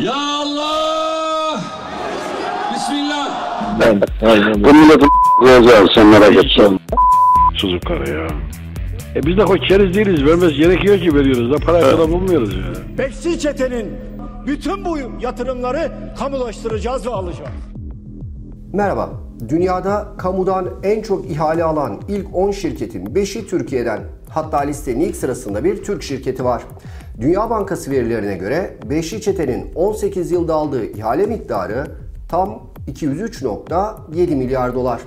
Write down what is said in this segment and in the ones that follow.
Ya Allah! Bismillah! Bu milletin koyacağız sen merak etme. Sucuk karı ya. E biz de koçeriz değiliz. Vermez gerekiyor ki veriyoruz. Da para kadar bulmuyoruz ya. Bekçi çetenin bütün bu yatırımları kamulaştıracağız ve alacağız. Merhaba. Dünyada kamudan en çok ihale alan ilk 10 şirketin 5'i Türkiye'den. Hatta listenin ilk sırasında bir Türk şirketi var. Dünya Bankası verilerine göre Beşli Çete'nin 18 yılda aldığı ihale miktarı tam 203.7 milyar dolar.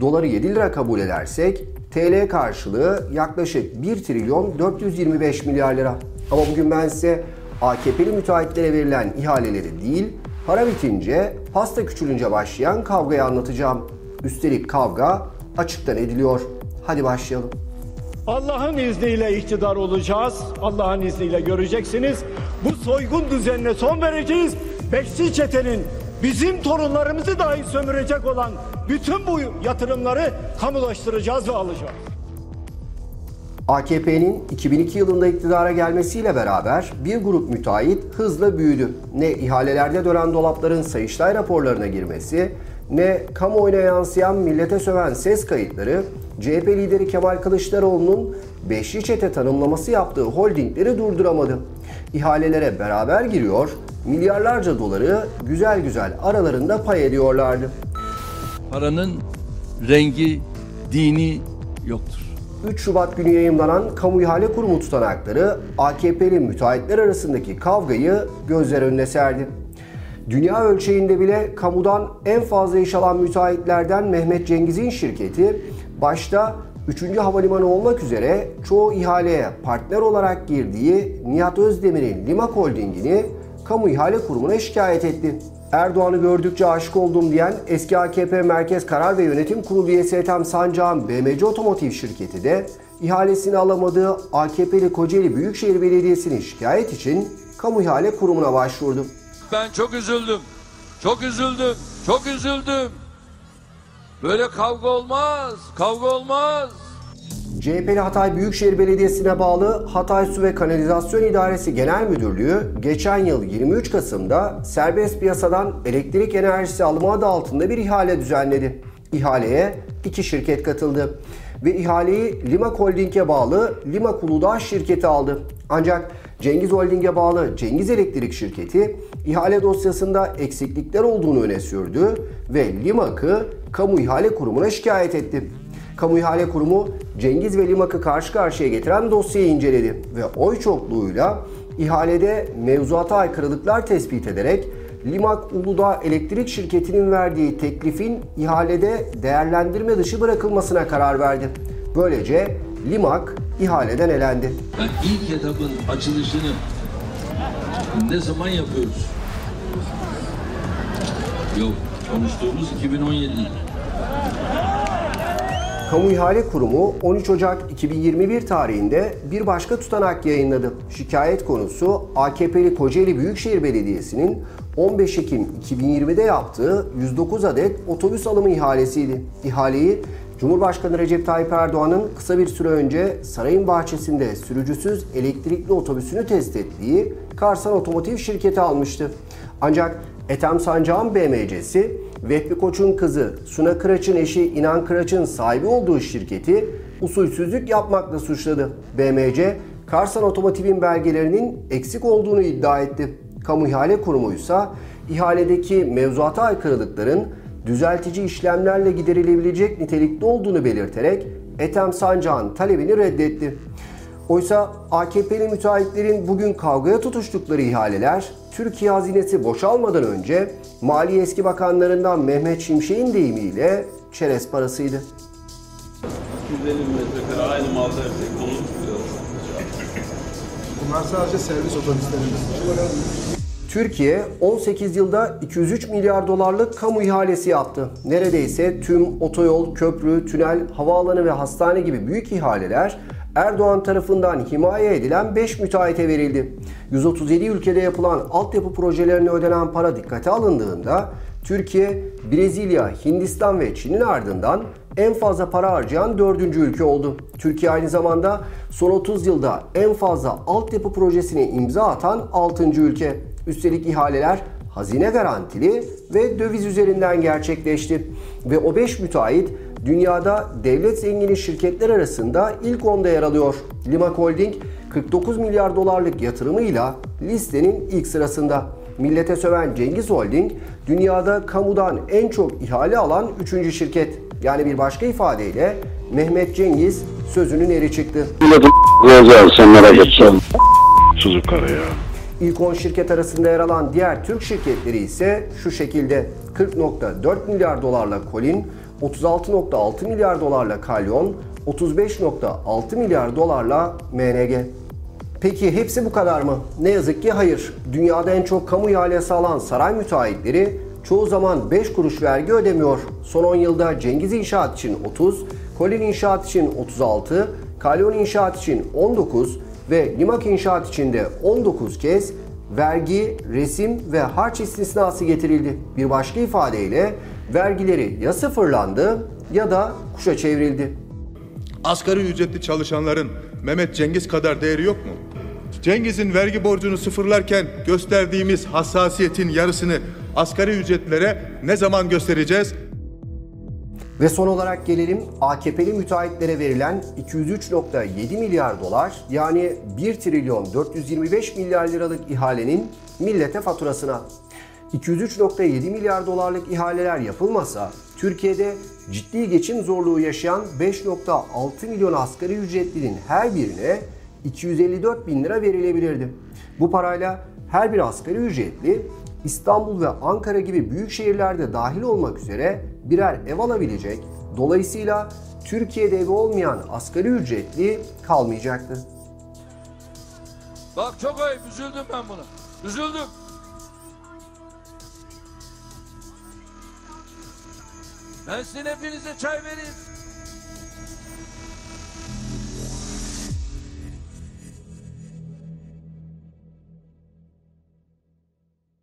Doları 7 lira kabul edersek TL karşılığı yaklaşık 1 trilyon 425 milyar lira. Ama bugün ben size AKP'li müteahhitlere verilen ihaleleri değil, para bitince, pasta küçülünce başlayan kavgayı anlatacağım. Üstelik kavga açıktan ediliyor. Hadi başlayalım. Allah'ın izniyle iktidar olacağız. Allah'ın izniyle göreceksiniz. Bu soygun düzenine son vereceğiz. Bekçi çetenin bizim torunlarımızı dahi sömürecek olan bütün bu yatırımları kamulaştıracağız ve alacağız. AKP'nin 2002 yılında iktidara gelmesiyle beraber bir grup müteahhit hızla büyüdü. Ne ihalelerde dönen dolapların Sayıştay raporlarına girmesi, ne kamuoyuna yansıyan millete söven ses kayıtları, CHP lideri Kemal Kılıçdaroğlu'nun beşli çete tanımlaması yaptığı holdingleri durduramadı. İhalelere beraber giriyor, milyarlarca doları güzel güzel aralarında pay ediyorlardı. Paranın rengi, dini yoktur. 3 Şubat günü yayımlanan Kamu İhale Kurumu tutanakları AKP'li müteahhitler arasındaki kavgayı gözler önüne serdi. Dünya ölçeğinde bile kamudan en fazla iş alan müteahhitlerden Mehmet Cengiz'in şirketi başta 3. Havalimanı olmak üzere çoğu ihaleye partner olarak girdiği Nihat Özdemir'in Limak Holding'ini Kamu İhale Kurumu'na şikayet etti. Erdoğan'ı gördükçe aşık oldum diyen eski AKP Merkez Karar ve Yönetim Kurulu üyesi Ethem Sancak'ın BMC Otomotiv şirketi de ihalesini alamadığı AKP'li Kocaeli Büyükşehir Belediyesi'nin şikayet için Kamu İhale Kurumu'na başvurdu. Ben çok üzüldüm. Çok üzüldüm. Çok üzüldüm. Böyle kavga olmaz. Kavga olmaz. CHP'li Hatay Büyükşehir Belediyesi'ne bağlı Hatay Su ve Kanalizasyon İdaresi Genel Müdürlüğü geçen yıl 23 Kasım'da serbest piyasadan elektrik enerjisi alımı adı altında bir ihale düzenledi. İhaleye iki şirket katıldı ve ihaleyi Limak Holding'e bağlı Limak Uludağ şirketi aldı. Ancak Cengiz Holding'e bağlı Cengiz Elektrik şirketi ihale dosyasında eksiklikler olduğunu öne sürdü ve Limak'ı Kamu İhale Kurumu'na şikayet etti. Kamu İhale Kurumu Cengiz ve Limak'ı karşı karşıya getiren dosyayı inceledi ve oy çokluğuyla ihalede mevzuata aykırılıklar tespit ederek Limak Uludağ Elektrik Şirketi'nin verdiği teklifin ihalede değerlendirme dışı bırakılmasına karar verdi. Böylece Limak ihaleden elendi. Ben ilk etapın açılışını ne zaman yapıyoruz? Yok, konuştuğumuz 2017. Kamu İhale Kurumu 13 Ocak 2021 tarihinde bir başka tutanak yayınladı. Şikayet konusu AKP'li Kocaeli Büyükşehir Belediyesi'nin 15 Ekim 2020'de yaptığı 109 adet otobüs alımı ihalesiydi. İhaleyi Cumhurbaşkanı Recep Tayyip Erdoğan'ın kısa bir süre önce sarayın bahçesinde sürücüsüz elektrikli otobüsünü test ettiği Karsan Otomotiv şirketi almıştı. Ancak Ethem Sancak'ın BMC'si Vehbi Koç'un kızı Suna Kıraç'ın eşi İnan Kıraç'ın sahibi olduğu şirketi usulsüzlük yapmakla suçladı. BMC, Karsan Otomotiv'in belgelerinin eksik olduğunu iddia etti. Kamu İhale Kurumu ise ihaledeki mevzuata aykırılıkların düzeltici işlemlerle giderilebilecek nitelikte olduğunu belirterek Ethem Sancak'ın talebini reddetti. Oysa AKP'li müteahhitlerin bugün kavgaya tutuştukları ihaleler Türkiye hazinesi boşalmadan önce Mali eski bakanlarından Mehmet Şimşek'in deyimiyle çerez parasıydı. 250 metrekare aynı malda yapacak. Onu Bunlar sadece servis otobüslerimiz. Türkiye 18 yılda 203 milyar dolarlık kamu ihalesi yaptı. Neredeyse tüm otoyol, köprü, tünel, havaalanı ve hastane gibi büyük ihaleler Erdoğan tarafından himaye edilen 5 müteahhite verildi. 137 ülkede yapılan altyapı projelerine ödenen para dikkate alındığında Türkiye, Brezilya, Hindistan ve Çin'in ardından en fazla para harcayan dördüncü ülke oldu. Türkiye aynı zamanda son 30 yılda en fazla altyapı projesine imza atan 6. ülke. Üstelik ihaleler hazine garantili ve döviz üzerinden gerçekleşti. Ve o 5 müteahhit dünyada devlet zengini şirketler arasında ilk onda yer alıyor. Limak Holding 49 milyar dolarlık yatırımıyla listenin ilk sırasında. Millete söven Cengiz Holding dünyada kamudan en çok ihale alan 3. şirket. Yani bir başka ifadeyle Mehmet Cengiz sözünün eri çıktı. Milletin koyacağız sen merak. Sucuk karı ya. İlk 10 şirket arasında yer alan diğer Türk şirketleri ise şu şekilde 40.4 milyar dolarla Colin, 36.6 milyar dolarla Kalyon, 35.6 milyar dolarla MNG. Peki hepsi bu kadar mı? Ne yazık ki hayır. Dünyada en çok kamu ihalesi alan saray müteahhitleri çoğu zaman 5 kuruş vergi ödemiyor. Son 10 yılda Cengiz İnşaat için 30, Colin İnşaat için 36, Kalyon İnşaat için 19 ve Limak İnşaat için de 19 kez vergi, resim ve harç istisnası getirildi. Bir başka ifadeyle vergileri ya sıfırlandı ya da kuşa çevrildi. Asgari ücretli çalışanların Mehmet Cengiz kadar değeri yok mu? Cengiz'in vergi borcunu sıfırlarken gösterdiğimiz hassasiyetin yarısını asgari ücretlilere ne zaman göstereceğiz? Ve son olarak gelelim AKP'li müteahhitlere verilen 203.7 milyar dolar yani 1 trilyon 425 milyar liralık ihalenin millete faturasına. 203.7 milyar dolarlık ihaleler yapılmasa Türkiye'de ciddi geçim zorluğu yaşayan 5.6 milyon asgari ücretlinin her birine 254 bin lira verilebilirdi. Bu parayla her bir asgari ücretli İstanbul ve Ankara gibi büyük şehirlerde dahil olmak üzere birer ev alabilecek. Dolayısıyla Türkiye'de evi olmayan asgari ücretli kalmayacaktı. Bak çok ayıp üzüldüm ben buna. Üzüldüm. Ben sizin hepinize çay vereyim.